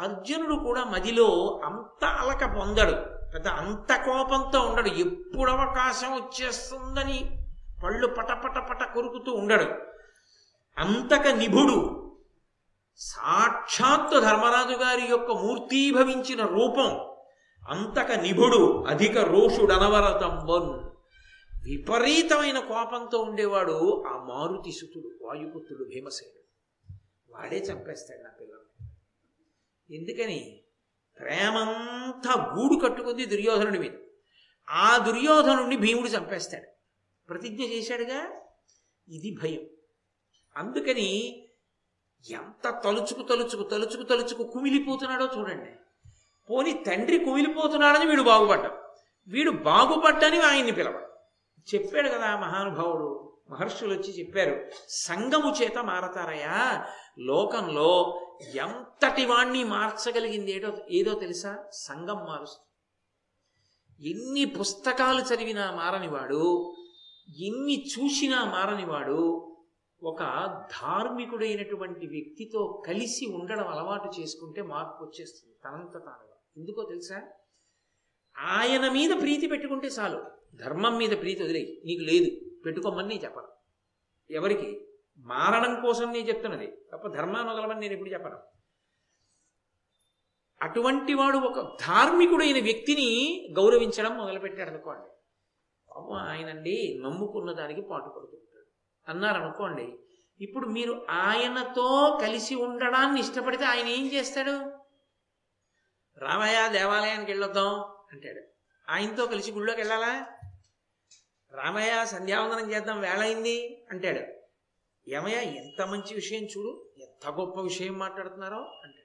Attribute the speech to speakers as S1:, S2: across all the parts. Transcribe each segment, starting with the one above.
S1: అర్జునుడు కూడా మదిలో అంత అలక పొందడు. పెద్ద అంత కోపంతో ఉండడు. ఎప్పుడు అవకాశం వచ్చేస్తుందని పళ్ళు పటపట పట కొరుకుతూ ఉండడు. అంతక నిభుడు. సాక్షాత్తు ధర్మరాజు గారి యొక్క మూర్తీభవించిన రూపం. అంతక నిభుడు అధిక రోషుడనవరతంబన్. విపరీతమైన కోపంతో ఉండేవాడు ఆ మారుతి సుతుడు వాయుపుత్రుడు భీమసేనుడు. వాడే చంపేస్తాడు? ఎందుకని? ప్రేమంతా గూడు కట్టుకుంది దుర్యోధనుడి మీద. ఆ దుర్యోధనుడిని భీముడు చంపేస్తాడు. ప్రతిజ్ఞ చేశాడుగా? ఇది భయం. అందుకని ఎంత తలుచుకు తలుచుకు తలుచుకు తలుచుకు కుమిలిపోతున్నాడో చూడండి. పోని తండ్రి కుమిలిపోతున్నాడని వీడు బాగుపడ్డాడు వీడు బాగుపడ్డని ఆయన్ని పిలవడు. చెప్పాడు కదా మహానుభావుడు మహర్షులు వచ్చి చెప్పారు సంగము చేత మారతారయా లోకంలో ఎంతటి వాణ్ణి మార్చగలిగింది ఏదో ఏదో తెలుసా? సంఘం మారుస్తుంది. ఎన్ని పుస్తకాలు చదివినా మారనివాడు ఎన్ని చూసినా మారనివాడు ఒక ధార్మికుడైనటువంటి వ్యక్తితో కలిసి ఉండడం అలవాటు చేసుకుంటే మార్పు వచ్చేస్తుంది తనంత తానుగా ఎందుకో తెలుసా? ఆయన మీద ప్రీతి పెట్టుకుంటే చాలు ధర్మం మీద ప్రీతి వదిలేయి నీకు లేదు. పెట్టుకోమని నేను చెప్పను. ఎవరికి? మారడం కోసం నేను చెప్తున్నది. తప్ప ధర్మాన్ని వదలమని నేను ఎప్పుడు చెప్పను. అటువంటి వాడు ఒక ధార్మికుడైన వ్యక్తిని గౌరవించడం మొదలుపెట్టాడు అనుకోండి. పాపం ఆయనండి నమ్ముకున్న దానికి పాటుపడుతుంటాడు అన్నారనుకోండి ఇప్పుడు మీరు ఆయనతో కలిసి ఉండడాన్ని ఇష్టపడితే ఆయన ఏం చేస్తాడు? రామయ్య దేవాలయానికి వెళ్ళొద్దాం అంటాడు. ఆయనతో కలిసి గుళ్ళోకి వెళ్ళాలా? రామయ్య సంధ్యావందనం చేద్దాం వేళ అంటాడు. ఏమయ్య ఎంత మంచి విషయం చూడు ఎంత గొప్ప విషయం మాట్లాడుతున్నారో అంటాడు.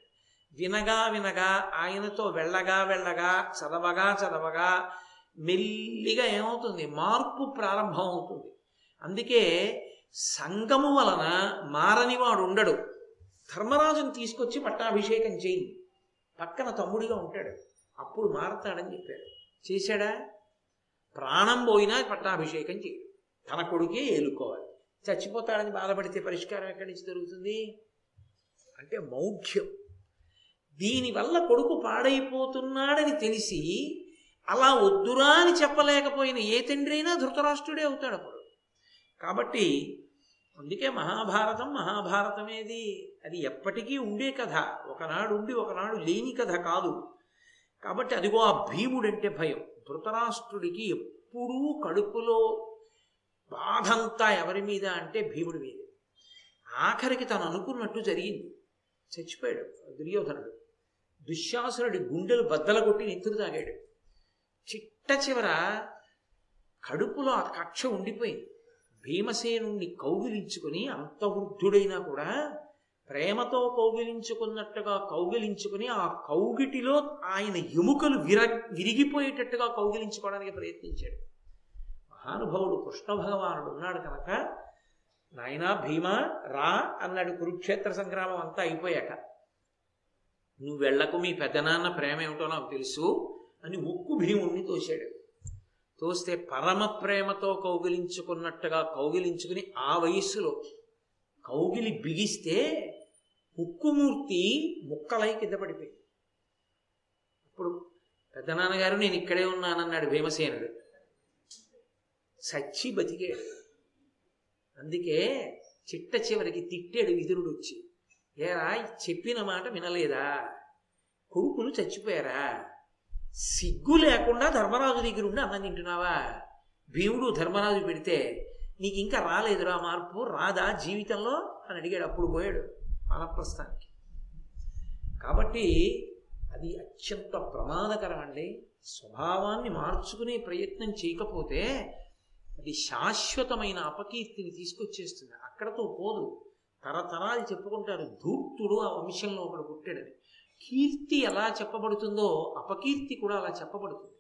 S1: వినగా వినగా ఆయనతో వెళ్ళగా వెళ్ళగా చదవగా చదవగా మెల్లిగా ఏమవుతుంది? మార్పు ప్రారంభం అవుతుంది అందుకే సంగము వలన మారనివాడు ఉండడు. ధర్మరాజుని తీసుకొచ్చి పట్టాభిషేకం చేయి. పక్కన తమ్ముడిగా ఉంటాడు. అప్పుడు మారతాడని చెప్పాడు. చేశాడా? ప్రాణం పోయినా పట్టాభిషేకం చేయడు తన కొడుకే ఏలుకోవాలి. చచ్చిపోతాడని బాధపడితే పరిష్కారం ఎక్కడి నుంచి దొరుకుతుంది? అంటే మౌఢ్యం. దీనివల్ల కొడుకు పాడైపోతున్నాడని తెలిసి అలా వద్దురా అని చెప్పలేకపోయిన ఏ తండ్రి అయినా ధృతరాష్ట్రుడే అవుతాడు అప్పుడు. కాబట్టి అందుకే మహాభారతం మహాభారతమేది. అది ఎప్పటికీ ఉండే కథ. ఒకనాడు ఉండి ఒకనాడు లేని కథ కాదు. కాబట్టి అదిగో ఆ భీముడంటే భయం. ధృతరాష్ట్రుడికి ఎప్పుడూ కడుపులో బాధంతా ఎవరి మీద అంటే భీముడి మీద. ఆఖరికి తను అనుకున్నట్టు జరిగింది. చచ్చిపోయాడు దుర్యోధనుడు. దుశ్శాసురుడి గుండెలు బద్దల కొట్టి నెత్తురు తాగాడు. చిట్ట చివర కడుపులో ఆ కక్ష ఉండిపోయింది. భీమసేనుణ్ణి కౌగిలించుకుని అంత వృద్ధుడైనా కూడా ప్రేమతో కౌగిలించుకున్నట్టుగా కౌగిలించుకుని ఆ కౌగిటిలో ఆయన ఎముకలు విర విరిగిపోయేటట్టుగా కౌగిలించుకోవడానికి ప్రయత్నించాడు. మహానుభావుడు కృష్ణ భగవానుడు ఉన్నాడు కనుక నాయనా భీమ రా అన్నాడు కురుక్షేత్ర సంగ్రామం అంతా అయిపోయాక. నువ్వు వెళ్ళకు మీ పెద్దనాన్న ప్రేమ ఏమిటో నాకు తెలుసు అని ఉక్కు భీముణ్ణి తోశాడు. తోస్తే పరమ ప్రేమతో కౌగిలించుకున్నట్టుగా కౌగిలించుకుని ఆ వయస్సులో కౌగిలి బిగిస్తే ఉక్కుమూర్తి ముక్కలై కింద పడిపోయింది. అప్పుడు పెద్దనాన్నగారు నేను ఇక్కడే ఉన్నానన్నాడు భీమసేనుడు. సచ్చి బతికాడు. అందుకే చిట్ట చివరికి తిట్టాడు విదురుడు వచ్చి. ఏరా చెప్పిన మాట వినలేదా? కొడుకులు చచ్చిపోయారా? సిగ్గు లేకుండా ధర్మరాజు దగ్గర ఉండి అన్నం తింటున్నావా? భీముడు ధర్మరాజు పెడితే నీకు ఇంకా రాలేదురా మార్పు రాదా జీవితంలో? అని అడిగాడు. అప్పుడు పోయాడు వానప్రస్థానికి కాబట్టి అది అత్యంత ప్రమాదకరం అండి స్వభావాన్ని మార్చుకునే ప్రయత్నం చేయకపోతే అది శాశ్వతమైన అపకీర్తిని తీసుకొచ్చేస్తుంది. అక్కడతో పోదు. తరతరాలు చెప్పుకుంటారు ధూర్తుడు ఆ వంశంలో ఒకడు పుట్టాడని కీర్తి ఎలా చెప్పబడుతుందో అపకీర్తి కూడా అలా చెప్పబడుతుంది.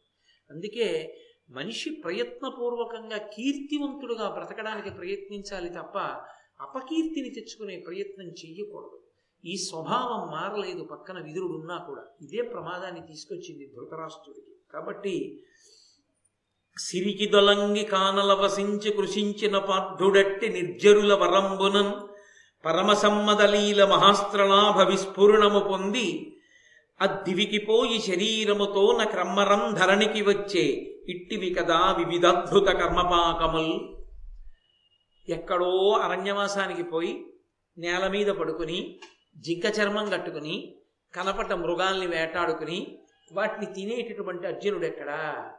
S1: అందుకే మనిషి ప్రయత్నపూర్వకంగా కీర్తివంతుడుగా బ్రతకడానికి ప్రయత్నించాలి తప్ప అపకీర్తిని తెచ్చుకునే ప్రయత్నం చెయ్యకూడదు. ఈ స్వభావం మారలేదు పక్కన విదురుడున్నా కూడా. ఇదే ప్రమాదాన్ని తీసుకొచ్చింది ధృతరాష్ట్రుడికి. కాబట్టి సిరికి దొలంగి కానల వసించి కృషించిన పార్థుడట్టి నిర్జరుల వరంబునన్ పరమసమ్మదలీల మహాస్త్రలాభ విస్ఫురణము పొంది అద్దివికి పోయి శరీరముతో న క్రమ్మరం ధరణికి వచ్చే ఇట్టివి కదా వివిధద్భుత కర్మపాకముల్ ఎక్కడో అరణ్యవాసానికి పోయి నేల మీద పడుకుని జింక చర్మం కట్టుకుని కనపట మృగాల్ని వేటాడుకుని వాటిని తినేటటువంటి అర్జునుడు ఎక్కడా?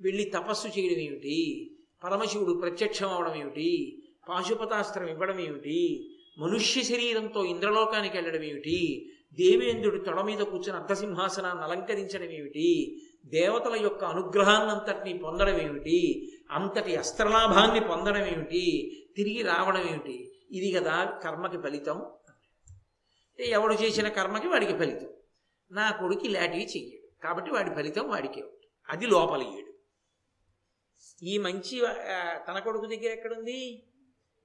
S1: వెళ్ళి తపస్సు చేయడం ఏమిటి? పరమశివుడు ప్రత్యక్షం అవడం ఏమిటి? పాశుపతాస్త్రం ఇవ్వడం ఏమిటి? మనుష్య శరీరంతో ఇంద్రలోకానికి వెళ్ళడం ఏమిటి? దేవేంద్రుడి తొడ మీద కూర్చుని అర్ధసింహాసనాన్ని అలంకరించడం ఏమిటి? దేవతల యొక్క అనుగ్రహాన్నంతటినీ పొందడం ఏమిటి? అంతటి అస్త్రలాభాన్ని పొందడం ఏమిటి? తిరిగి రావడం ఏమిటి? ఇది కదా కర్మకి ఫలితం. ఎవడు చేసిన కర్మకి వాడికి ఫలితం. నా కొడుకు ఇలాంటివి చెయ్యడు. కాబట్టి వాడి ఫలితం వాడికే ఉంటుంది. అది లోపలయ్యాడు ఈ మంచి తన కొడుకు దగ్గర ఎక్కడుంది?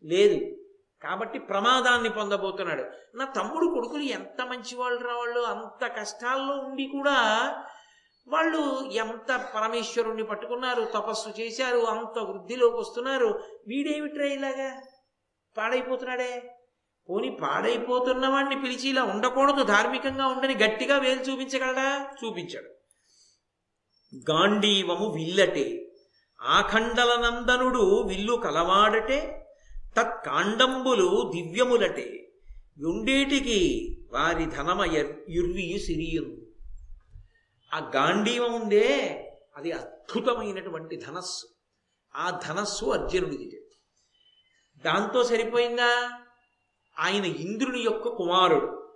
S1: లేదు. కాబట్టి ప్రమాదాన్ని పొందబోతున్నాడు. నా తమ్ముడు కొడుకులు ఎంత మంచి వాళ్ళు రా వాళ్ళు అంత కష్టాల్లో ఉండి కూడా వాళ్ళు ఎంత పరమేశ్వరుణ్ణి పట్టుకున్నారు తపస్సు చేశారు అంత వృద్ధిలోకి వస్తున్నారు. వీడేమిట్రా ఇలాగా? పాడైపోతున్నాడే? పోని పాడైపోతున్న వాడిని పిలిచి ఇలా ఉండకూడదు ధార్మికంగా ఉండని గట్టిగా వేలు చూపించగలడా? చూపించాడు. గాంధీవము విల్లటే ఆఖండల నందనుడు విల్లు కలవాడటే తత్కాండంబులు దివ్యములటే యుండేటికి వారి ధనమయ యుర్వియు సిరియును ఆ గాంధీవం ఉందే అది అద్భుతమైనటువంటి ధనస్సు. ఆ ధనస్సు అర్జునుడిది దాంతో సరిపోయిందా? ఆయన ఇంద్రుని యొక్క కుమారుడు.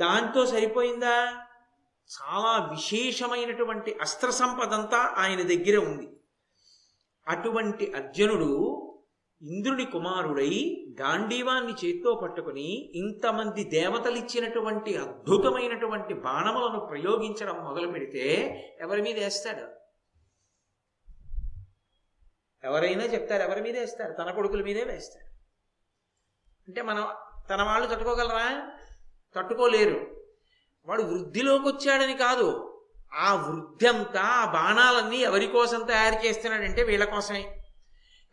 S1: దాంతో సరిపోయిందా? చాలా విశేషమైనటువంటి అస్త్ర సంపదంతా ఆయన దగ్గర ఉంది. అటువంటి అర్జునుడు ఇంద్రుని కుమారుడై గాంధీవాన్ని చేత్తో పట్టుకుని ఇంతమంది దేవతలిచ్చినటువంటి అద్భుతమైనటువంటి బాణములను ప్రయోగించడం మొదలు పెడితే ఎవరి మీద వేస్తాడు? ఎవరైనా చెప్తారు ఎవరి మీద వేస్తారు తన కొడుకుల మీదే వేస్తారు అంటే మనం తన వాళ్ళు తట్టుకోగలరా? తట్టుకోలేరు. వాడు వృద్ధిలోకి వచ్చాడని కాదు. ఆ వృద్ధి అంతా ఆ బాణాలన్నీ ఎవరి కోసం తయారు చేస్తున్నాడంటే వీళ్ళ కోసమే.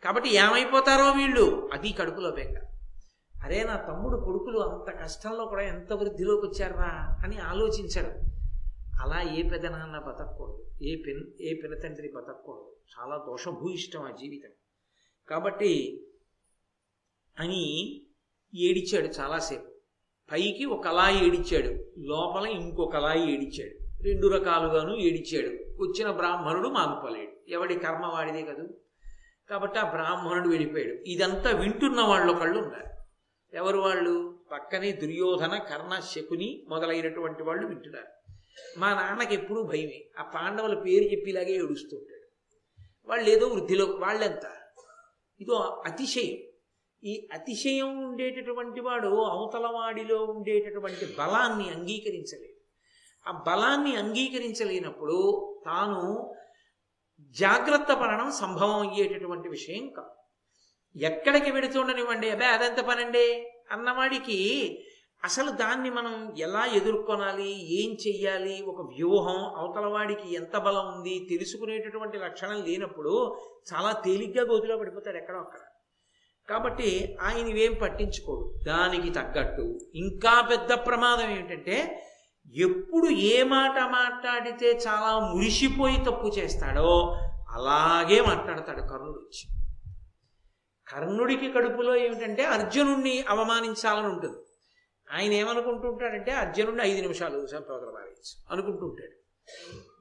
S1: కాబట్టి ఏమైపోతారో వీళ్ళు? అది కడుపులో బెంగ. అరే నా తమ్ముడు కొడుకులు అంత కష్టంలో కూడా ఎంత వృద్ధిలోకి వచ్చారా అని ఆలోచించాడు. అలా ఏ పెదనాన్న బతకూడదు ఏ పెన్ ఏ పినతండ్రి బతకూడదు చాలా దోషభూయిష్టం ఆ జీవితం. కాబట్టి అని ఏడిచాడు చాలాసేపు. పైకి ఒకలా ఏడిచాడు. లోపల ఇంకొకలా ఏడిచాడు. రెండు రకాలుగాను ఏడిచాడు. వచ్చిన బ్రాహ్మణుడు మాగుపలేడు ఎవడి కర్మ వాడిదే కదా? కాబట్టి ఆ బ్రాహ్మణుడు వెళ్ళిపోయాడు. ఇదంతా వింటున్న వాళ్ళు ఒకళ్ళు ఉన్నారు. ఎవరు వాళ్ళు? పక్కనే దుర్యోధన కర్ణ శకుని మొదలైనటువంటి వాళ్ళు వింటున్నారు. మా నాన్నకి ఎప్పుడూ భయమే. ఆ పాండవుల పేరు చెప్పిలాగే ఏడుస్తుంటాడు వాళ్ళు ఏదో వృద్ధిలో వాళ్ళెంత? ఇదో అతిశయం. ఈ అతిశయం ఉండేటటువంటి వాడు అవతలవాడిలో ఉండేటటువంటి బలాన్ని అంగీకరించలేదు. ఆ బలాన్ని అంగీకరించలేనప్పుడు తాను జాగ్రత్త పడడం సంభవం అయ్యేటటువంటి విషయం కాదు. ఎక్కడికి వెడుతుండనివ్వండి అబ్బాయి అదంత పనండి? అన్నవాడికి అసలు దాన్ని మనం ఎలా ఎదుర్కొనాలి ఏం చెయ్యాలి ఒక వ్యూహం అవతల వాడికి ఎంత బలం ఉంది తెలుసుకునేటటువంటి లక్షణం లేనప్పుడు చాలా తేలిగ్గా గోతిలో పడిపోతాడు ఎక్కడో అక్కడ. కాబట్టి ఆయన ఇవేం పట్టించుకోడు. దానికి తగ్గట్టు. ఇంకా పెద్ద ప్రమాదం ఏంటంటే ఎప్పుడు ఏ మాట మాట్లాడితే చాలా మురిసిపోయి తప్పు చేస్తాడో అలాగే మాట్లాడతాడు కర్ణుడు వచ్చి. కర్ణుడికి కడుపులో ఏమిటంటే అర్జునుణ్ణి అవమానించాలని ఉంటుంది. ఆయన ఏమనుకుంటుంటాడంటే అర్జునుడిని ఐదు నిమిషాలు చంపవతల పారేయచ్చు అనుకుంటుంటాడు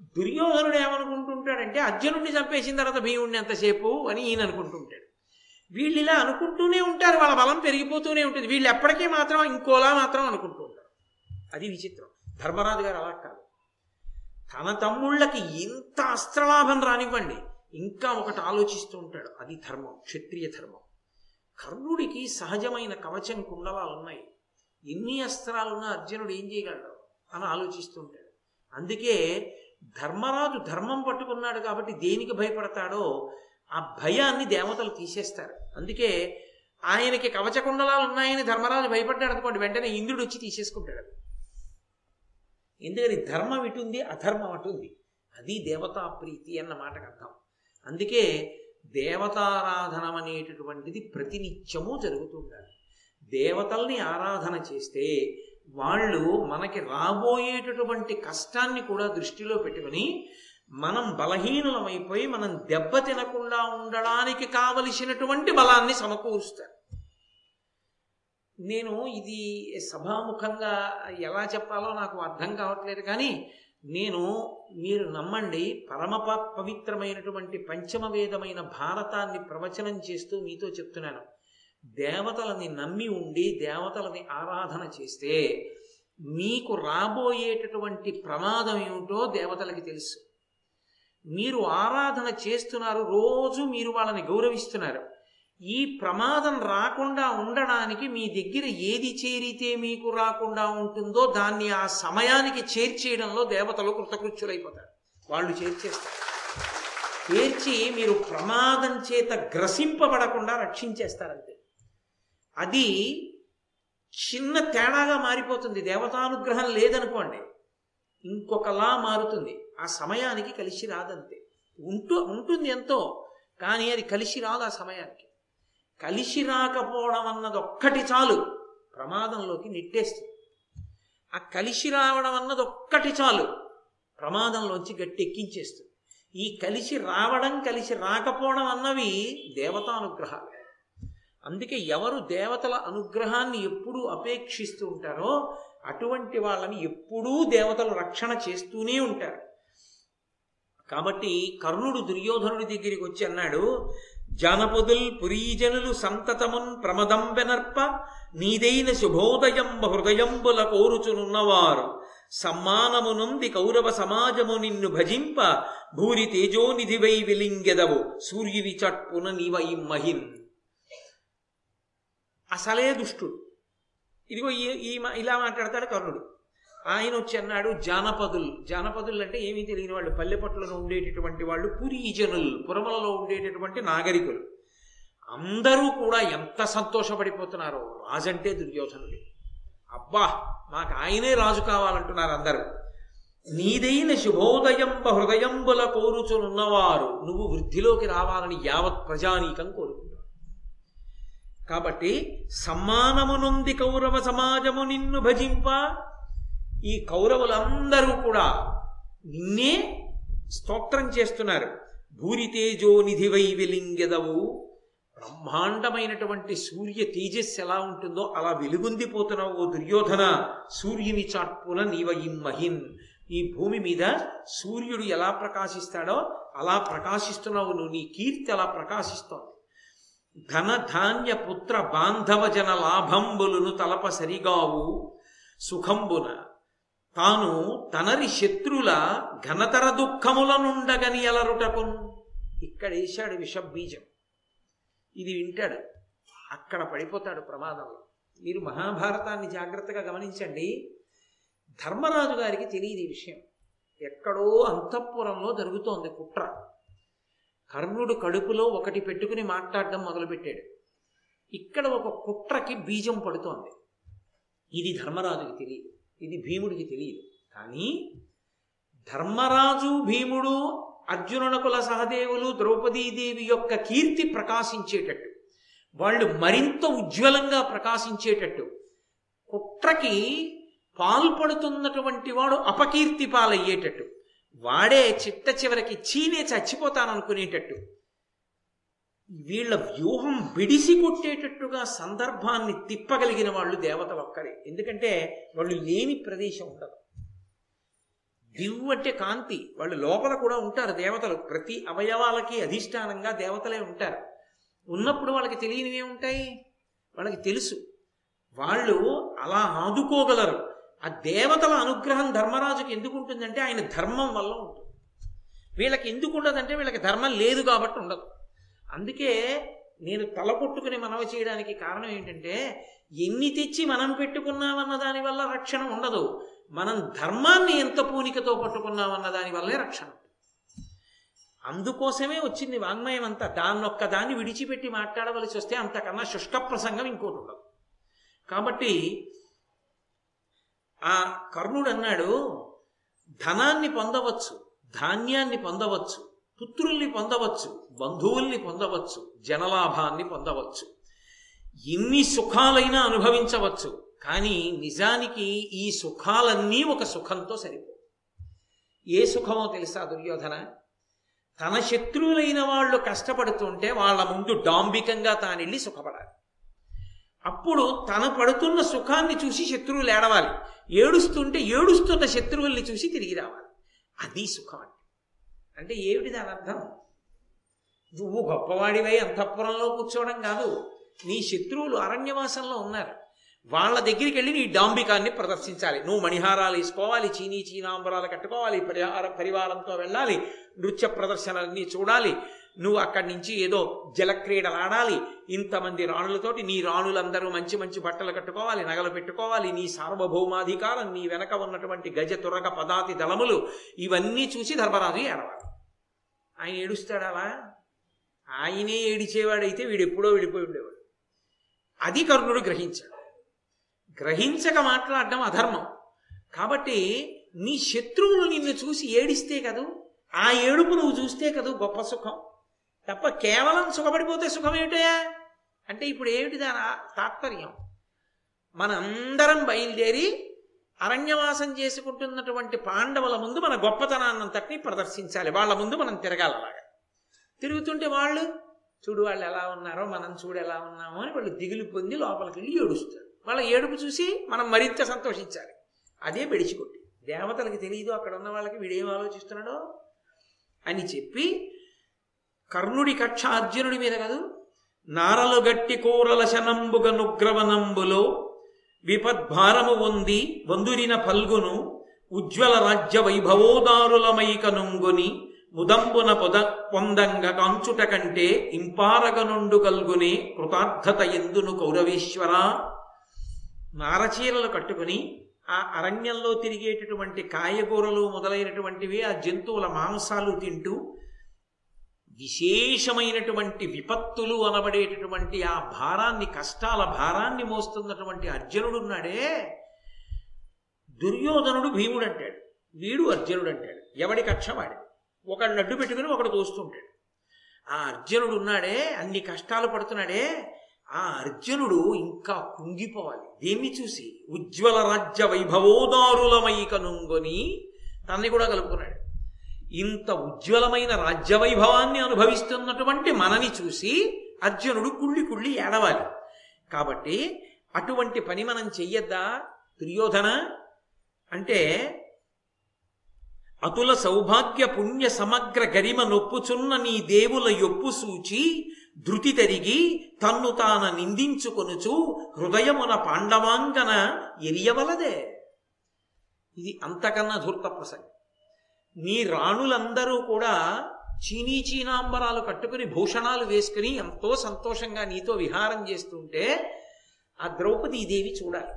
S1: దుర్యోధనుడు ఏమనుకుంటుంటాడంటే అర్జునుడిని చంపేసిన తర్వాత భీముడిని ఎంతసేపు అని ఈయన అనుకుంటుంటాడు వీళ్ళు ఇలా అనుకుంటూనే ఉంటారు వాళ్ళ బలం పెరిగిపోతూనే ఉంటుంది. వీళ్ళు ఎప్పటికీ మాత్రం ఇంకోలా మాత్రం అనుకుంటూ ఉంటారు. అది విచిత్రం. ధర్మరాజు గారు అలా కాదు. తన తమ్ముళ్ళకి ఇంత అస్త్రలాభం రానివ్వండి. ఇంకా ఒకటి ఆలోచిస్తూ ఉంటాడు. అది ధర్మం క్షత్రియ ధర్మం. కర్ణుడికి సహజమైన కవచం కుండలాలు ఉన్నాయి. ఎన్ని అస్త్రాలున్నా అర్జునుడు ఏం చేయగలడు అని ఆలోచిస్తూ ఉంటాడు. అందుకే ధర్మరాజు ధర్మం పట్టుకున్నాడు కాబట్టి దేనికి భయపడతాడో ఆ భయాన్ని దేవతలు తీసేస్తారు. అందుకే ఆయనకి కవచ కుండలాలు ఉన్నాయని ధర్మరాజు భయపడ్డాడు అనుకోండి వెంటనే ఇంద్రుడు వచ్చి తీసేసుకుంటాడు. ఎందుకని ధర్మం ఇటుంది అధర్మం అటుంది అది దేవతా ప్రీతి అన్న మాటకు అర్థం. అందుకే దేవతారాధనం అనేటటువంటిది ప్రతినిత్యము జరుగుతుండాలి. దేవతల్ని ఆరాధన చేస్తే వాళ్ళు మనకి రాబోయేటటువంటి కష్టాన్ని కూడా దృష్టిలో పెట్టుకుని మనం బలహీనులమైపోయి మనం దెబ్బ తినకుండా ఉండడానికి కావలసినటువంటి బలాన్ని సమకూరుస్తారు. నేను ఇది సభాముఖంగా ఎలా చెప్పాలో నాకు అర్థం కావట్లేదు కానీ నేను మీరు నమ్మండి పరమ పవిత్రమైనటువంటి పంచమవేదమైన భారతాన్ని ప్రవచనం చేస్తూ మీతో చెప్తున్నాను. దేవతలని నమ్మి ఉండి దేవతలని ఆరాధన చేస్తే మీకు రాబోయేటటువంటి ప్రమాదం ఏమిటో దేవతలకి తెలుసు. మీరు ఆరాధన చేస్తున్నారు రోజు మీరు వాళ్ళని గౌరవిస్తున్నారు. ఈ ప్రమాదం రాకుండా ఉండడానికి మీ దగ్గర ఏది చేరితే మీకు రాకుండా ఉంటుందో దాన్ని ఆ సమయానికి చేర్చేయడంలో దేవతలు కృతకృత్యులైపోతారు. వాళ్ళు చేర్చేస్తారు. చేర్చి మీరు ప్రమాదం చేత గ్రసింపబడకుండా రక్షించేస్తారంతే. అది చిన్న తేడాగా మారిపోతుంది. దేవతానుగ్రహం లేదనుకోండి ఇంకొకలా మారుతుంది. ఆ సమయానికి కలిసి రాదంతే. ఉంటూ ఉంటుంది ఎంతో కానీ అది కలిసి రాదు ఆ సమయానికి. కలిసి రాకపోవడం అన్నది ఒక్కటి చాలు. ప్రమాదంలోకి నెట్టేస్తుంది. ఆ కలిసి రావడం అన్నది ఒక్కటి చాలు. ప్రమాదంలోంచి గట్టెక్కించేస్తుంది. ఈ కలిసి రావడం కలిసి రాకపోవడం అన్నవి దేవతానుగ్రహాలు అందుకే ఎవరు దేవతల అనుగ్రహాన్ని ఎప్పుడూ అపేక్షిస్తూ ఉంటారో అటువంటి వాళ్ళని ఎప్పుడూ దేవతలు రక్షణ చేస్తూనే ఉంటారు. కాబట్టి కర్ణుడు దుర్యోధనుడి దగ్గరికి వచ్చి అన్నాడు జానపదుల్ పురీజనులు సంతతమున్ ప్రమదంబెనర్ప నీదైన శుభోదయం హృదయంబుల కోరుచునున్నవారు. సమ్మానమునుంది కౌరవ సమాజము నిన్ను భజింప భూరి తేజోనిధివై విలింగెదవు. సూర్యుని చట్పున నీవై మహిన్ అసలే దుష్టుడు. ఇదిగో ఈ- ఈ ఇలా మాట్లాడతాడు కర్ణుడు. ఆయన వచ్చి అన్నాడు జానపదులు. జానపదులు అంటే ఏమీ తెలియని వాళ్ళు. పల్లెపట్లలో ఉండేటటువంటి వాళ్ళు పురీజనులు పురమలలో ఉండేటటువంటి నాగరికులు. అందరూ కూడా ఎంత సంతోషపడిపోతున్నారో రాజంటే దుర్యోధనుడు అబ్బా మాకు ఆయనే రాజు కావాలంటున్నారు అందరూ. నీదైన శుభోదయంబ హృదయంబుల కోరుచునున్నవారు నువ్వు వృద్ధిలోకి రావాలని యావత్ ప్రజానీకం కోరుకుంటారు కాబట్టి సమ్మానమునుంది కౌరవ సమాజము నిన్ను భజింప ఈ కౌరవులందరూ కూడా నిన్నే స్తోత్రం చేస్తున్నారు. భూరితేజో నిధివై వెలింగెదవు. బ్రహ్మాండమైనటువంటి సూర్య తేజస్సు ఎలా ఉంటుందో అలా వెలుగొందిపోతున్నావు ఓ దుర్యోధన. సూర్యుని చాట్పున నీవయిమ్మహిన్ ఈ భూమి మీద సూర్యుడు ఎలా ప్రకాశిస్తాడో అలా ప్రకాశిస్తున్నావు నువ్వు. నీ కీర్తి అలా ప్రకాశిస్తోంది. ధన ధాన్య పుత్ర బాంధవ జన లాభంబులను తలప సరిగావు. సుఖంబున తాను తనరి శత్రుల ఘనతర దుఃఖములనుండగని ఎలరుటకున్ ఇక్కడ వేశాడు విషబీజం. ఇది వింటాడు. అక్కడ పడిపోతాడు ప్రమాదంలో మీరు మహాభారతాన్ని జాగ్రత్తగా గమనించండి. ధర్మరాజు గారికి తెలియదు ఈ విషయం. ఎక్కడో అంతఃపురంలో జరుగుతోంది కుట్ర. కర్ణుడు కడుపులో ఒకటి పెట్టుకుని మాట్లాడడం మొదలుపెట్టాడు. ఇక్కడ ఒక కుట్రకి బీజం పడుతోంది. ఇది ధర్మరాజుకి తెలియదు. ఇది భీముడికి తెలియదు. కానీ ధర్మరాజు భీముడు అర్జునునకుల సహదేవులు ద్రౌపదీదేవి యొక్క కీర్తి ప్రకాశించేటట్టు వాళ్ళు మరింత ఉజ్వలంగా ప్రకాశించేటట్టు కుట్రకి పాల్పడుతున్నటువంటి వాడు అపకీర్తి పాలయ్యేటట్టు వాడే చిట్ట చివరికి చీనే చచ్చిపోతాననుకునేటట్టు వీళ్ళ వ్యూహం విడిసి కొట్టేటట్టుగా సందర్భాన్ని తిప్పగలిగిన వాళ్ళు దేవత ఒక్కరే. ఎందుకంటే వాళ్ళు లేని ప్రదేశం ఉండదు. దివ్వు అంటే కాంతి. వాళ్ళు లోపల కూడా ఉంటారు దేవతలు. ప్రతి అవయవాలకి అధిష్టానంగా దేవతలే ఉంటారు. ఉన్నప్పుడు వాళ్ళకి తెలియనివే ఉంటాయి వాళ్ళకి తెలుసు. వాళ్ళు అలా ఆదుకోగలరు. ఆ దేవతల అనుగ్రహం ధర్మరాజుకి ఎందుకు ఉంటుందంటే ఆయన ధర్మం వల్ల ఉంటుంది. వీళ్ళకి ఎందుకు ఉండదంటే వీళ్ళకి ధర్మం లేదు కాబట్టి ఉండదు. అందుకే నేను తల కొట్టుకుని మనవి చేయడానికి కారణం ఏంటంటే ఎన్ని తెచ్చి మనం పెట్టుకున్నామన్న దాని వల్ల రక్షణ ఉండదు. మనం ధర్మాన్ని ఎంత పూనికతో పట్టుకున్నామన్న దానివల్లే రక్షణ. అందుకోసమే వచ్చింది వాంగ్మయం అంతా. దాన్నొక్క దాన్ని విడిచిపెట్టి మాట్లాడవలసి వస్తే అంతకన్నా శుష్క ప్రసంగం ఇంకోటి ఉండదు. కాబట్టి ఆ కర్ణుడు అన్నాడు ధనాన్ని పొందవచ్చు ధాన్యాన్ని పొందవచ్చు పుత్రుల్ని పొందవచ్చు బంధువుల్ని పొందవచ్చు జనలాభాన్ని పొందవచ్చు. ఎన్ని సుఖాలైనా అనుభవించవచ్చు కానీ నిజానికి ఈ సుఖాలన్నీ ఒక సుఖంతో సరిపో ఏ సుఖమో తెలుసా దుర్యోధన? తన శత్రువులైన వాళ్ళు కష్టపడుతుంటే వాళ్ళ ముందు డాంబికంగా తానెళ్ళి సుఖపడాలి. అప్పుడు తన పడుతున్న సుఖాన్ని చూసి శత్రువులు ఏడవాలి. ఏడుస్తుంటే ఏడుస్తున్న శత్రువుల్ని చూసి తిరిగి రావాలి. అది సుఖం అంటే అంటే ఏమిటి దాని అర్థం? నువ్వు గొప్పవాడివై అంతఃపురంలో కూర్చోవడం కాదు. నీ శత్రువులు అరణ్యవాసంలో ఉన్నారు. వాళ్ళ దగ్గరికి వెళ్ళి నీ డాంబికాన్ని ప్రదర్శించాలి. నువ్వు మణిహారాలు వేసుకోవాలి చీనీ చీనాంబరాలు కట్టుకోవాలి పరిహార పరివారంతో వెళ్ళాలి నృత్య ప్రదర్శనలన్నీ చూడాలి. నువ్వు అక్కడి నుంచి ఏదో జలక్రీడలు ఆడాలి. ఇంతమంది రాణులతోటి నీ రాణులందరూ మంచి మంచి బట్టలు కట్టుకోవాలి నగలు పెట్టుకోవాలి. నీ సార్వభౌమాధికారం నీ వెనక ఉన్నటువంటి గజ తురగ పదాతి దళములు ఇవన్నీ చూసి ధర్మరాజు ఏడవాలి. ఆయన ఏడుస్తాడు అలా ఆయనే ఏడిచేవాడైతే వీడు ఎప్పుడో విడిపోయి ఉండేవాడు. అది కర్ణుడు గ్రహించాడు. గ్రహించక మాట్లాడడం అధర్మం. కాబట్టి నీ శత్రువులు నిన్ను చూసి ఏడిస్తే కదూ? ఆ ఏడుపు నువ్వు చూస్తే కదూ గొప్ప సుఖం? తప్ప కేవలం సుఖపడిపోతే సుఖం ఏమిటయా అంటే ఇప్పుడు ఏమిటి దాని తాత్పర్యం? మనందరం బయలుదేరి అరణ్యవాసం చేసుకుంటున్నటువంటి పాండవుల ముందు మన గొప్పతనాన్నంతటినీ ప్రదర్శించాలి. వాళ్ళ ముందు మనం తిరగాలి అలాగా. తిరుగుతుంటే వాళ్ళు చూడు వాళ్ళు ఎలా ఉన్నారో మనం చూడు ఎలా ఉన్నామో అని వాళ్ళు దిగులు పొంది లోపలికి వెళ్ళి ఏడుస్తారు. వాళ్ళ ఏడుపు చూసి మనం మరింత సంతోషించాలి. అదే బెడిచికొట్టి. దేవతలకు తెలియదు అక్కడ ఉన్న వాళ్ళకి వీడేం ఆలోచిస్తున్నాడో అని చెప్పి కర్ణుడి కక్ష అర్జునుడి మీద కాదు నారలు గట్టి కూరల శనంబుగ నుగ్రవనంబులో విపద్భారము ఉంది వందురిన పల్గును ఉజ్వల రాజ్య వైభవోదారులమైకనుంగుని ముదంబున పొద పొందంగ కాంచుట కంటే ఇంపారగ నుండు కల్గునే కృతార్థత ఎందును కౌరవేశ్వర? నారచీరలు కట్టుకుని ఆ అరణ్యంలో తిరిగేటటువంటి కాయగూరలు మొదలైనటువంటివి ఆ జంతువుల మాంసాలు తింటూ విశేషమైనటువంటి విపత్తులు అనబడేటటువంటి ఆ భారాన్ని కష్టాల భారాన్ని మోస్తున్నటువంటి అర్జునుడు ఉన్నాడే దుర్యోధనుడు భీముడు అంటాడు వీడు అర్జునుడు అంటాడు ఎవడి కక్ష వాడి ఒకడిని అడ్డు పెట్టుకుని ఒకడు తోస్తుంటాడు. ఆ అర్జునుడు ఉన్నాడే అన్ని కష్టాలు పడుతున్నాడే. ఆ అర్జునుడు ఇంకా కుంగిపోవాలి. దేన్ని చూసి? ఉజ్వల రాజ్య వైభవోదారులమై కనుంగొని తన్ని కూడా కలుపుకున్నాడు. ఇంత ఉజ్వలమైన రాజ్య వైభవాన్ని అనుభవిస్తున్నటువంటి మనని చూసి అర్జునుడు కుళ్ళి కుళ్ళి ఏడవాలి. కాబట్టి అటువంటి పని మనం చెయ్యొద్దా? దుర్యోధన అంటే అతుల సౌభాగ్య పుణ్య సమగ్ర గరిమ నొప్పుచున్న నీ దేవుల యొప్పు సూచి ధృతి తరిగి తన్ను తాన నిందించుకొనుచు హృదయమున పాండవాంగన ఎరియవలదే. ఇది అంతకన్నా ధూర్త ప్రసంగం. నీ రాణులందరూ కూడా చీనీ చీనాంబరాలు కట్టుకుని భూషణాలు వేసుకుని ఎంతో సంతోషంగా నీతో విహారం చేస్తుంటే ఆ ద్రౌపదీదేవి చూడాలి.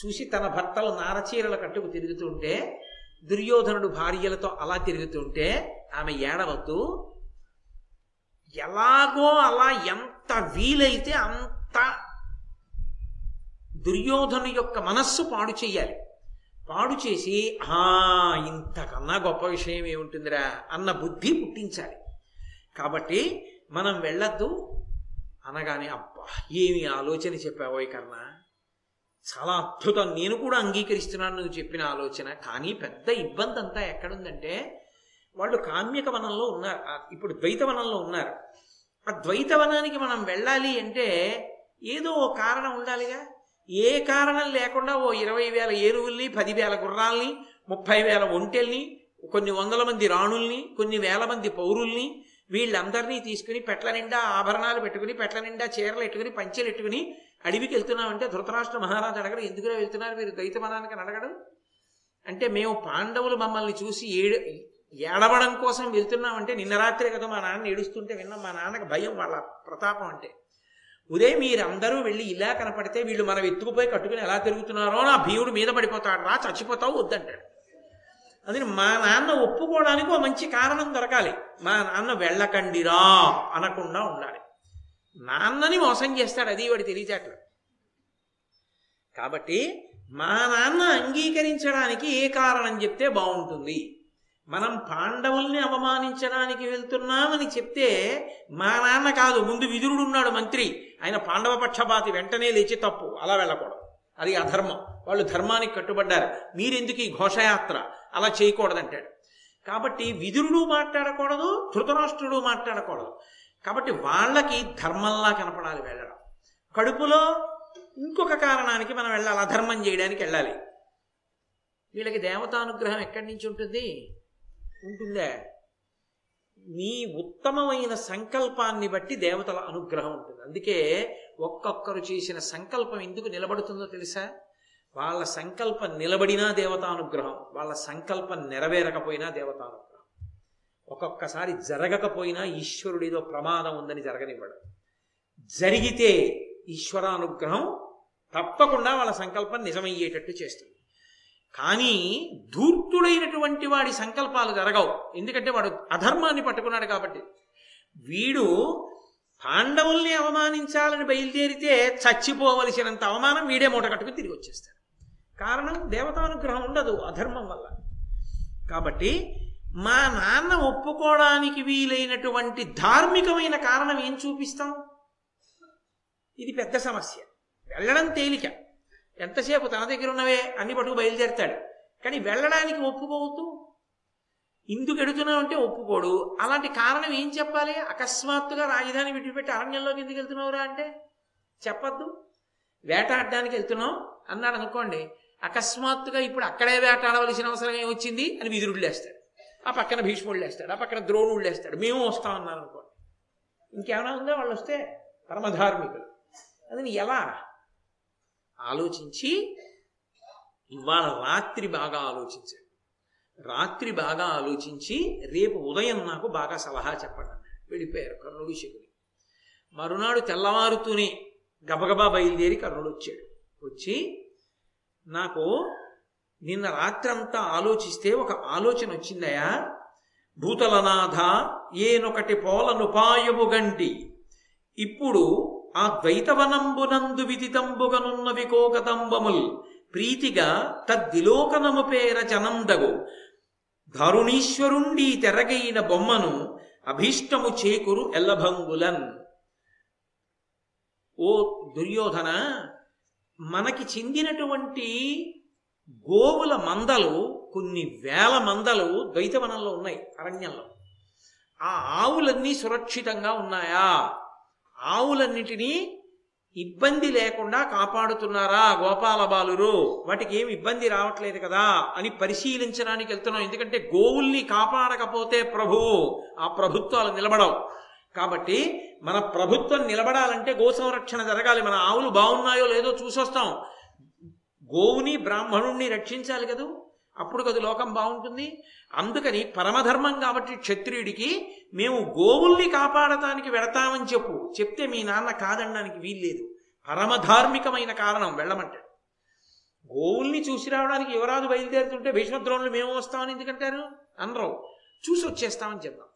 S1: చూసి తన భర్తలు నారచీరలు కట్టుకు తిరుగుతుంటే దుర్యోధనుడు భార్యలతో అలా తిరుగుతుంటే ఆమె ఏడవద్దు. ఎలాగో అలా ఎంత వీలైతే అంత దుర్యోధను యొక్క మనస్సు పాడు చేయాలి. పాడు చేసి ఆ ఇంతకన్నా గొప్ప విషయం ఏముంటుందిరా? అన్న బుద్ధి పుట్టించాలి. కాబట్టి మనం వెళ్ళద్దు అనగానే అబ్బా ఏమి ఆలోచన చెప్పావో కర్ణ చాలా అద్భుతం. నేను కూడా అంగీకరిస్తున్నాను నువ్వు చెప్పిన ఆలోచన. కానీ పెద్ద ఇబ్బంది అంతా ఎక్కడుందంటే వాళ్ళు కామ్యక వనంలో ఉన్నారు. ఇప్పుడు ద్వైతవనంలో ఉన్నారు. ఆ ద్వైతవనానికి మనం వెళ్ళాలి అంటే ఏదో ఓ కారణం ఉండాలిగా. ఏ కారణం లేకుండా ఓ ఇరవై వేల ఏనుగుల్ని పదివేల గుర్రాల్ని ముప్పై వేల ఒంటెల్ని కొన్ని వందల మంది రాణుల్ని కొన్ని వేల మంది పౌరుల్ని వీళ్ళందరినీ తీసుకుని పెట్ల నిండా ఆభరణాలు పెట్టుకుని పెట్ల నిండా చీరలు ఎట్టుకుని పంచెలు ఎట్టుకుని అడవికి వెళ్తున్నామంటే ధృతరాష్ట్ర మహారాజు అడగడు ఎందుకు వెళ్తున్నారు మీరు ద్వైతమనానికి అడగడు. అంటే మేము పాండవులు మమ్మల్ని చూసి ఏడు ఏడవడం కోసం వెళ్తున్నామంటే నిన్న రాత్రి కదా మా నాన్న ఏడుస్తుంటే విన్నాం మా నాన్నకి భయం వాళ్ళ ప్రతాపం అంటే. ఉదయం మీరందరూ వెళ్ళి ఇలా కనపడితే వీళ్ళు మనం ఎత్తుకుపోయి కట్టుకుని ఎలా తిరుగుతున్నారో నా భీముడు మీద పడిపోతాడు. రా చచ్చిపోతావు వద్దంటాడు. అందుకని మా నాన్న ఒప్పుకోవడానికి ఒక మంచి కారణం దొరకాలి. మా నాన్న వెళ్ళకండిరా అనకుండా ఉండాలి. నాన్నని మోసం చేస్తాడు అది వాడి తెలియచేట్లు కాబట్టి మా నాన్న అంగీకరించడానికి ఏ కారణం చెప్తే బాగుంటుంది? మనం పాండవుల్ని అవమానించడానికి వెళ్తున్నామని చెప్తే మా నాన్న కాదు ముందు విదురుడు ఉన్నాడు మంత్రి. ఆయన పాండవ పక్షపాతి వెంటనే లేచి తప్పు. అలా వెళ్ళకూడదు. అది అధర్మం. వాళ్ళు ధర్మానికి కట్టుబడ్డారు. మీరెందుకు ఈ ఘోషయాత్ర? అలా చేయకూడదంటాడు. కాబట్టి విదురుడు మాట్లాడకూడదు ధృతరాష్ట్రుడు మాట్లాడకూడదు. కాబట్టి వాళ్ళకి ధర్మంలా కనపడాలి వెళ్ళడం. కడుపులో ఇంకొక కారణానికి మనం వెళ్ళాలి అధర్మం చేయడానికి వెళ్ళాలి. వీళ్ళకి దేవతానుగ్రహం ఎక్కడి నుంచి ఉంటుంది? ఉంటుందే. మీ ఉత్తమమైన సంకల్పాన్ని బట్టి దేవతల అనుగ్రహం ఉంటుంది. అందుకే ఒక్కొక్కరు చేసిన సంకల్పం ఎందుకు నిలబడుతుందో తెలుసా? వాళ్ళ సంకల్పం నిలబడినా దేవతానుగ్రహం వాళ్ళ సంకల్పం నెరవేరకపోయినా దేవతానుగ్రహం ఒక్కొక్కసారి జరగకపోయినా ఈశ్వరుడిదో ప్రమాదం ఉందని జరగనివ్వడు. జరిగితే ఈశ్వరానుగ్రహం తప్పకుండా వాళ్ళ సంకల్పం నిజమయ్యేటట్టు చేస్తుంది. కానీ ధూర్తుడైనటువంటి వాడి సంకల్పాలు జరగవు. ఎందుకంటే వాడు అధర్మాన్ని పట్టుకున్నాడు కాబట్టి. వీడు పాండవుల్ని అవమానించాలని బయలుదేరితే చచ్చిపోవలసినంత అవమానం వీడే మూట కట్టుకుని తిరిగి వచ్చేస్తాడు. కారణం దేవతానుగ్రహం ఉండదు అధర్మం వల్ల. కాబట్టి మా నాన్న ఒప్పుకోవడానికి వీలైనటువంటి ధార్మికమైన కారణం ఏం చూపిస్తాం? ఇది పెద్ద సమస్య. వెళ్ళడం తేలిక. ఎంతసేపు తన దగ్గర ఉన్నవే అన్ని పట్టుకు బయలుదేరుతాడు. కానీ వెళ్ళడానికి ఒప్పుకోవద్దు. ఇందుకు ఎడుతున్నావు అంటే ఒప్పుకోడు. అలాంటి కారణం ఏం చెప్పాలి? అకస్మాత్తుగా రాజధాని విడిచిపెట్టి అరణ్యంలోకి ఎందుకు వెళ్తున్నావురా అంటే? చెప్పద్దు. వేటాడడానికి వెళ్తున్నాం అన్నాడు అనుకోండి. అకస్మాత్తుగా ఇప్పుడు అక్కడే వేటాడవలసిన అవసరం ఏమొచ్చింది అని విదురుడు లేస్తాడు. ఆ పక్కన భీష్ముడు లేస్తాడు. ఆ పక్కన ద్రోణుడు లేస్తాడు. మేము వస్తామన్నారు అనుకోండి. ఇంకేమైనా ఉందా? వాళ్ళు వస్తే పరమధార్మికులు. అది ఎలా? ఆలోచించి ఇవాళ రాత్రి బాగా ఆలోచించాడు. రాత్రి బాగా ఆలోచించి రేపు ఉదయం నాకు బాగా సలహా చెప్పండి అన్నాడు. వెళ్ళిపోయారు కర్ణుడు శకుని మరునాడు తెల్లవారుతూనే గబగబా బయలుదేరి కర్ణుడు వచ్చాడు. వచ్చి నాకు నిన్న రాత్రంతా ఆలోచిస్తే ఒక ఆలోచన వచ్చిందయా భూతలనాథ ఏనొకటి పోలనుపాయము గంటి. ఇప్పుడు ఆ ద్వైతవనంబునందు విదితంబుగనున్న వికోకతంబముల్ ప్రీతిగా తద్విలోకనము పేర జనందగు దారుణీశ్వరుండి తెరగైన బొమ్మను అభీష్టము చేకురు ఎల్లభంగులన్. ఓ దుర్యోధన మనకి చెందినటువంటి గోవుల మందలు కొన్ని వేల మందలు ద్వైతవనంలో ఉన్నాయి అరణ్యంలో. ఆ ఆవులన్నీ సురక్షితంగా ఉన్నాయా? ఆవులన్నిటినీ ఇబ్బంది లేకుండా కాపాడుతున్నారా గోపాల బాలురు? వాటికి ఏమి ఇబ్బంది రావట్లేదు కదా అని పరిశీలించడానికి వెళ్తున్నాం. ఎందుకంటే గోవుల్ని కాపాడకపోతే ప్రభు ఆ ప్రభుత్వాలు నిలబడవు. కాబట్టి మన ప్రభుత్వం నిలబడాలంటే గో సంరక్షణ జరగాలి. మన ఆవులు బాగున్నాయో లేదో చూసొస్తాం. గోవుని బ్రాహ్మణుణ్ణి రక్షించాలి కదా? అప్పుడు కదా లోకం బాగుంటుంది. అందుకని పరమధర్మం కాబట్టి క్షత్రియుడికి మేము గోవుల్ని కాపాడటానికి వెడతామని చెప్పు. చెప్తే మీ నాన్న కాదనడానికి వీల్లేదు. పరమధార్మికమైన కారణం వెళ్ళమంటాడు. గోవుల్ని చూసి రావడానికి యువరాజు బయలుదేరుతుంటే భీష్మద్రోణులు మేము వస్తామని ఎందుకంటారు? అనరు. చూసి వచ్చేస్తామని చెప్దాం.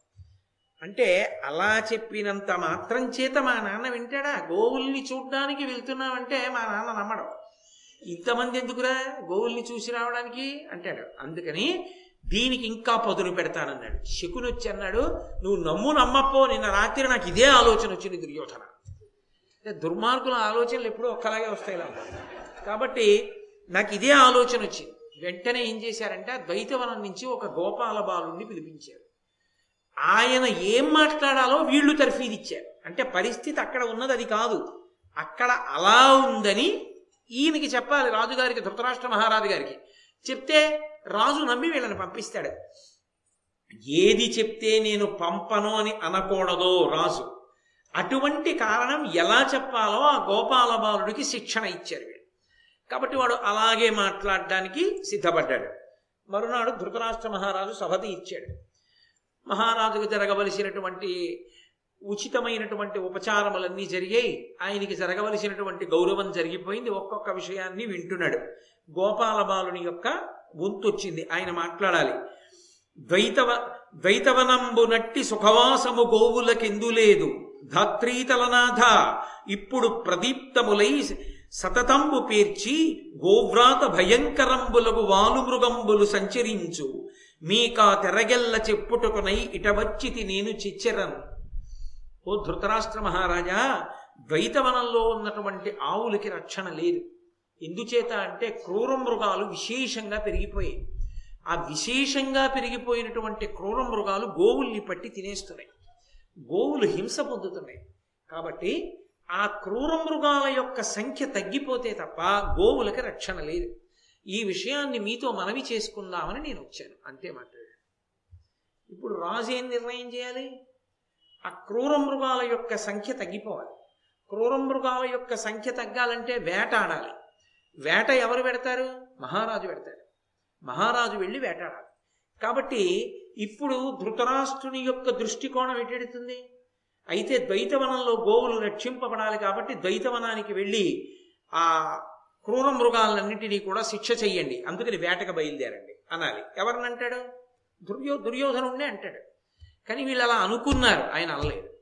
S1: అంటే అలా చెప్పినంత మాత్రం చేత మా నాన్న వింటాడా? గోవుల్ని చూడ్డానికి వెళ్తున్నామంటే మా నాన్న నమ్మడం. ఇంతమంది ఎందుకురా గోవుల్ని చూసి రావడానికి? అంటాడు. అందుకని దీనికి ఇంకా పదును పెడతానన్నాడు. శకుని వచ్చి అన్నాడు నువ్వు నమ్ము నమ్మపో నిన్న రాత్రి నాకు ఇదే ఆలోచన వచ్చింది దుర్యోధన. దుర్మార్గుల ఆలోచనలు ఎప్పుడూ ఒక్కలాగే వస్తాయి కాబట్టి నాకు ఇదే ఆలోచన వచ్చింది. వెంటనే ఏం చేశారంటే ద్వైతవనం నుంచి ఒక గోపాల బాలుణ్ణి పిలిపించారు. ఆయన ఏం మాట్లాడాలో వీళ్ళు తర్ఫీదిచ్చారు. అంటే పరిస్థితి అక్కడ ఉన్నది అది కాదు. అక్కడ అలా ఉందని ఈయనకి చెప్పాలి రాజుగారికి ధృతరాష్ట్ర మహారాజు గారికి. చెప్తే రాజు నమ్మి వీళ్ళని పంపిస్తాడు. ఏది చెప్తే నేను పంపను అని అనకూడదో రాజు. అటువంటి కారణం ఎలా చెప్పాలో ఆ గోపాల బాలుడికి శిక్షణ ఇచ్చారు కాబట్టి వాడు అలాగే మాట్లాడడానికి సిద్ధపడ్డాడు. మరునాడు ధృతరాష్ట్ర మహారాజు సభతి ఇచ్చాడు. మహారాజుకు జరగవలసినటువంటి ఉచితమైనటువంటి ఉపచారములన్నీ జరిగాయి ఆయనకి జరగవలసినటువంటి గౌరవం జరిగిపోయింది. ఒక్కొక్క విషయాన్ని వింటున్నాడు. గోపాల బాలుని యొక్క వంతొచ్చింది. ఆయన మాట్లాడాలి. ద్వైతవ ద్వైతవనంబు నట్టి సుఖవాసము గోవులకెందు లేదు. ధాత్రీతలనాథ ఇప్పుడు ప్రదీప్తములై సతతంబు పేర్చి గోవ్రాత భయంకరంబులకు వాలుమృగంబులు సంచరించు. మీకా తెరగెల్ల చెప్పుటకునై ఇటవచ్చితి నేను చిచ్చెరను. ఓ ధృతరాష్ట్ర మహారాజా ద్వైతవనంలో ఉన్నటువంటి ఆవులకి రక్షణ లేదు. ఎందుచేత అంటే క్రూర మృగాలు విశేషంగా పెరిగిపోయాయి. ఆ విశేషంగా పెరిగిపోయినటువంటి క్రూర మృగాలు గోవుల్ని పట్టి తినేస్తున్నాయి. గోవులు హింస పొందుతున్నాయి. కాబట్టి ఆ క్రూర మృగాల యొక్క సంఖ్య తగ్గిపోతే తప్ప గోవులకి రక్షణ లేదు. ఈ విషయాన్ని మీతో మనవి చేసుకుందామని నేను వచ్చాను. అంతే మాట్లాడాను ఇప్పుడు రాజు ఏం నిర్ణయం చేయాలి? ఆ క్రూర మృగాల యొక్క సంఖ్య తగ్గిపోవాలి. క్రూర మృగాల యొక్క సంఖ్య తగ్గాలంటే వేట ఆడాలి. వేట ఎవరు పెడతారు? మహారాజు పెడతాడు. మహారాజు వెళ్ళి వేటాడాలి. కాబట్టి ఇప్పుడు ధృతరాష్ట్రుని యొక్క దృష్టికోణం ఎటెడుతుంది అయితే ద్వైతవనంలో గోవులు రక్షింపబడాలి కాబట్టి ద్వైతవనానికి వెళ్ళి ఆ క్రూర మృగాలన్నింటినీ కూడా శిక్ష చెయ్యండి. అందుకని వేటకు బయలుదేరండి. అనాలి. ఎవరిని అంటాడు? దుర్యో దుర్యోధనుడినే అంటాడు. కానీ వీళ్ళు అలా అనుకున్నారు. ఆయన అనలేదు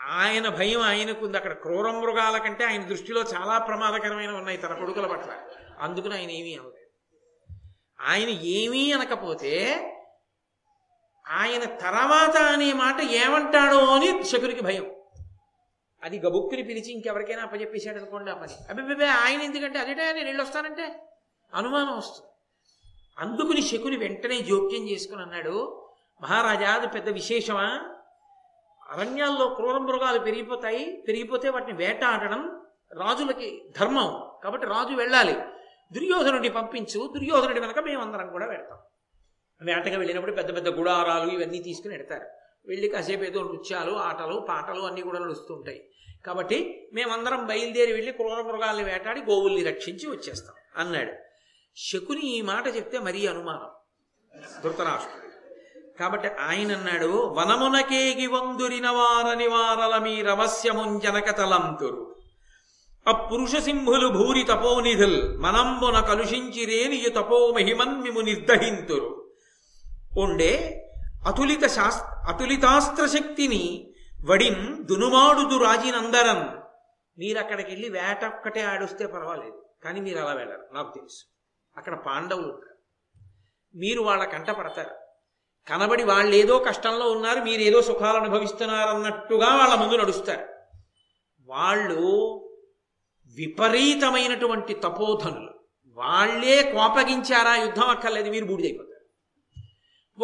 S1: ఆయన భయం ఆయనకుంది. అక్కడ క్రూర మృగాల కంటే ఆయన దృష్టిలో చాలా ప్రమాదకరమైన ఉన్నాయి తన కొడుకుల పట్ల. అందుకని ఆయన ఏమీ అనలేదు. ఆయన ఏమీ అనకపోతే ఆయన తర్వాత అనే మాట ఏమంటాడో అని శకునికి భయం. అది గబుక్కుని పిలిచి ఇంకెవరికైనా అప్పచెప్పేశాడు అనుకోండి ఆ పని. అబ్బే ఆయన ఎందుకంటే అదేటా నేను వెళ్ళొస్తానంటే అనుమానం వస్తుంది. అందుకుని శకుని వెంటనే జోక్యం చేసుకుని అన్నాడు మహారాజా అది పెద్ద విశేషమా? అరణ్యాల్లో క్రూర మృగాలు పెరిగిపోతాయి. పెరిగిపోతే వాటిని వేటాడడం రాజులకి ధర్మం. కాబట్టి రాజు వెళ్ళాలి. దుర్యోధనుడిని పంపించు. దుర్యోధనుడి వెనక మేమందరం కూడా వెళ్తాం. వేటగా వెళ్ళినప్పుడు పెద్ద పెద్ద గుడారాలు ఇవన్నీ తీసుకుని పెడతారు వెళ్ళి కాసేపు ఏదో నృత్యాలు ఆటలు పాటలు అన్నీ కూడా నడుస్తుంటాయి. కాబట్టి మేమందరం బయలుదేరి వెళ్ళి క్రూర మృగాల్ని వేటాడి గోవుల్ని రక్షించి వచ్చేస్తాం అన్నాడు. శకుని ఈ మాట చెప్తే మరీ అనుమానం. ధృతరాష్ట్రుడు. కాబట్టి ఆయన అన్నాడు వనమునకేగి వందురిన వారని వారల మీ రవస్యముంజనక తలంతురు అపురుష సింహులు భూరి తపోనిధుల్ మనంబున కలుషించిరేనియు తపో మహిమన్మిము నిర్దహింతురు. ఉండే అతులిత శాస్త్ర అతులితాస్త్ర శక్తిని వడిం దునుమాడుదు రాజినందరన్. మీరు అక్కడికి వెళ్ళి వేట ఒక్కటే ఆడొస్తే పర్వాలేదు కానీ మీరు అలా వెళ్ళరు నాకు తెలుసు. అక్కడ పాండవులు ఉంటారు మీరు వాళ్ళ కంట పడతారు. కనబడి వాళ్ళు ఏదో కష్టంలో ఉన్నారు మీరు ఏదో సుఖాలు అనుభవిస్తున్నారన్నట్టుగా వాళ్ళ ముందు నడుస్తారు. వాళ్ళు విపరీతమైనటువంటి తపోధనులు. వాళ్ళే కోపగించారా? యుద్ధం అక్కర్లేదు మీరు బూడిదైపోతారు.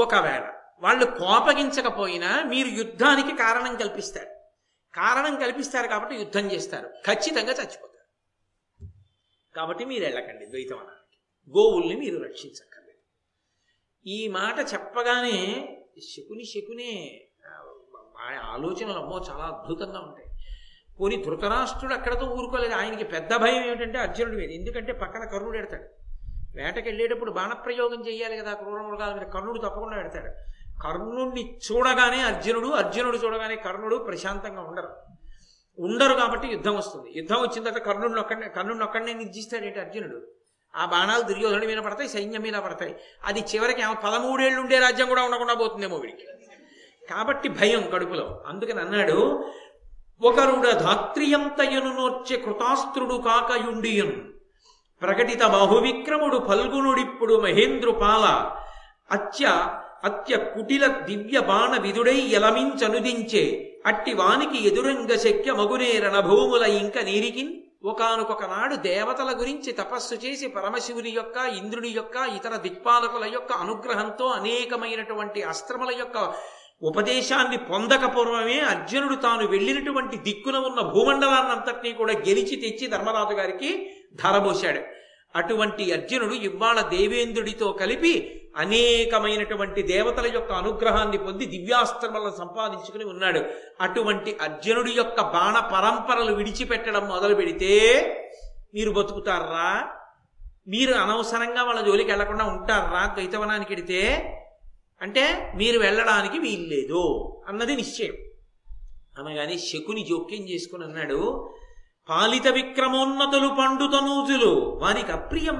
S1: ఒకవేళ వాళ్ళు కోపగించకపోయినా మీరు యుద్ధానికి కారణం కల్పిస్తారు. కారణం కల్పిస్తారు కాబట్టి యుద్ధం చేస్తారు. ఖచ్చితంగా చచ్చిపోతారు. కాబట్టి మీరు వెళ్ళకండి ద్వైతవనానికి. గోవుల్ని మీరు రక్షించండి. ఈ మాట చెప్పగానే శకుని శకునే ఆ ఆలోచనలు అమ్మో చాలా అద్భుతంగా ఉంటాయి. పోనీ ధృతరాష్ట్రుడు అక్కడతో ఊరుకోలేదు. ఆయనకి పెద్ద భయం ఏమిటంటే అర్జునుడి మీద. ఎందుకంటే పక్కన కర్ణుడు ఎడతాడు. వేటకి వెళ్ళేటప్పుడు బాణప్రయోగం చేయాలి కదా క్రూర మృగాల మీద. కర్ణుడు తప్పకుండా ఎడతాడు. కర్ణుడిని చూడగానే అర్జునుడు అర్జునుడు చూడగానే కర్ణుడు ప్రశాంతంగా ఉండరు. ఉండరు కాబట్టి యుద్ధం వస్తుంది. యుద్ధం వచ్చిన తర్వాత కర్ణుడిని ఒక్కడనే కర్ణుడిని ఒక్కడనే నిర్జిస్తాడేంటి అర్జునుడు? ఆ బాణాలు దుర్యోధనుడి మీద పడతాయి సైన్యం మీద పడతాయి. అది చివరికి పదమూడేళ్ళు ఉండే రాజ్యం కూడా ఉండకుండా పోతుందేమో వీడికి. కాబట్టి భయం కడుపులో. అందుకని అన్నాడు ఒకరుడ ధాత్రియంతయను నోర్చె కృతాస్త్రుడు కాకయుండియున్ ప్రకటిత బాహువిక్రముడు ఫల్గునుడిప్పుడు మహేంద్రుపాల అత్య అత్య కుటిల దివ్య బాణ విదుడై ఎలమించనుదించే అట్టి వానికి ఎదురంగ శక్య మగునే రణభూముల ఇంక నీరికిన్ ఒకనొక నాడు దేవతల గురించి తపస్సు చేసి పరమశివుని యొక్క ఇంద్రుని యొక్క ఇతర దిక్పాలకుల యొక్క అనుగ్రహంతో అనేకమైనటువంటి అస్త్రముల యొక్క ఉపదేశాన్ని పొందకపూర్వమే అర్జునుడు తాను వెళ్ళినటువంటి దిక్కున ఉన్న భూమండలాన్నంతటినీ కూడా గెలిచి తెచ్చి ధర్మరాజు గారికి ధరబోశాడు. అటువంటి అర్జునుడు ఇవాళ దేవేంద్రుడితో కలిపి అనేకమైనటువంటి దేవతల యొక్క అనుగ్రహాన్ని పొంది దివ్యాస్త్రములను సంపాదించుకుని ఉన్నాడు. అటువంటి అర్జునుడి యొక్క బాణ పరంపరలు విడిచిపెట్టడం మొదలు పెడితే మీరు బతుకుతారా? మీరు అనవసరంగా వాళ్ళ జోలికి వెళ్ళకుండా ఉంటారా? ద్వైతవనానికి వెడితే? అంటే మీరు వెళ్ళడానికి వీల్లేదు అన్నది నిశ్చయం. అనగానే శకుని జోక్యం చేసుకుని అన్నాడు పాలిత విక్రమోన్నతులు పండుతనూజులు వారికి అప్రియం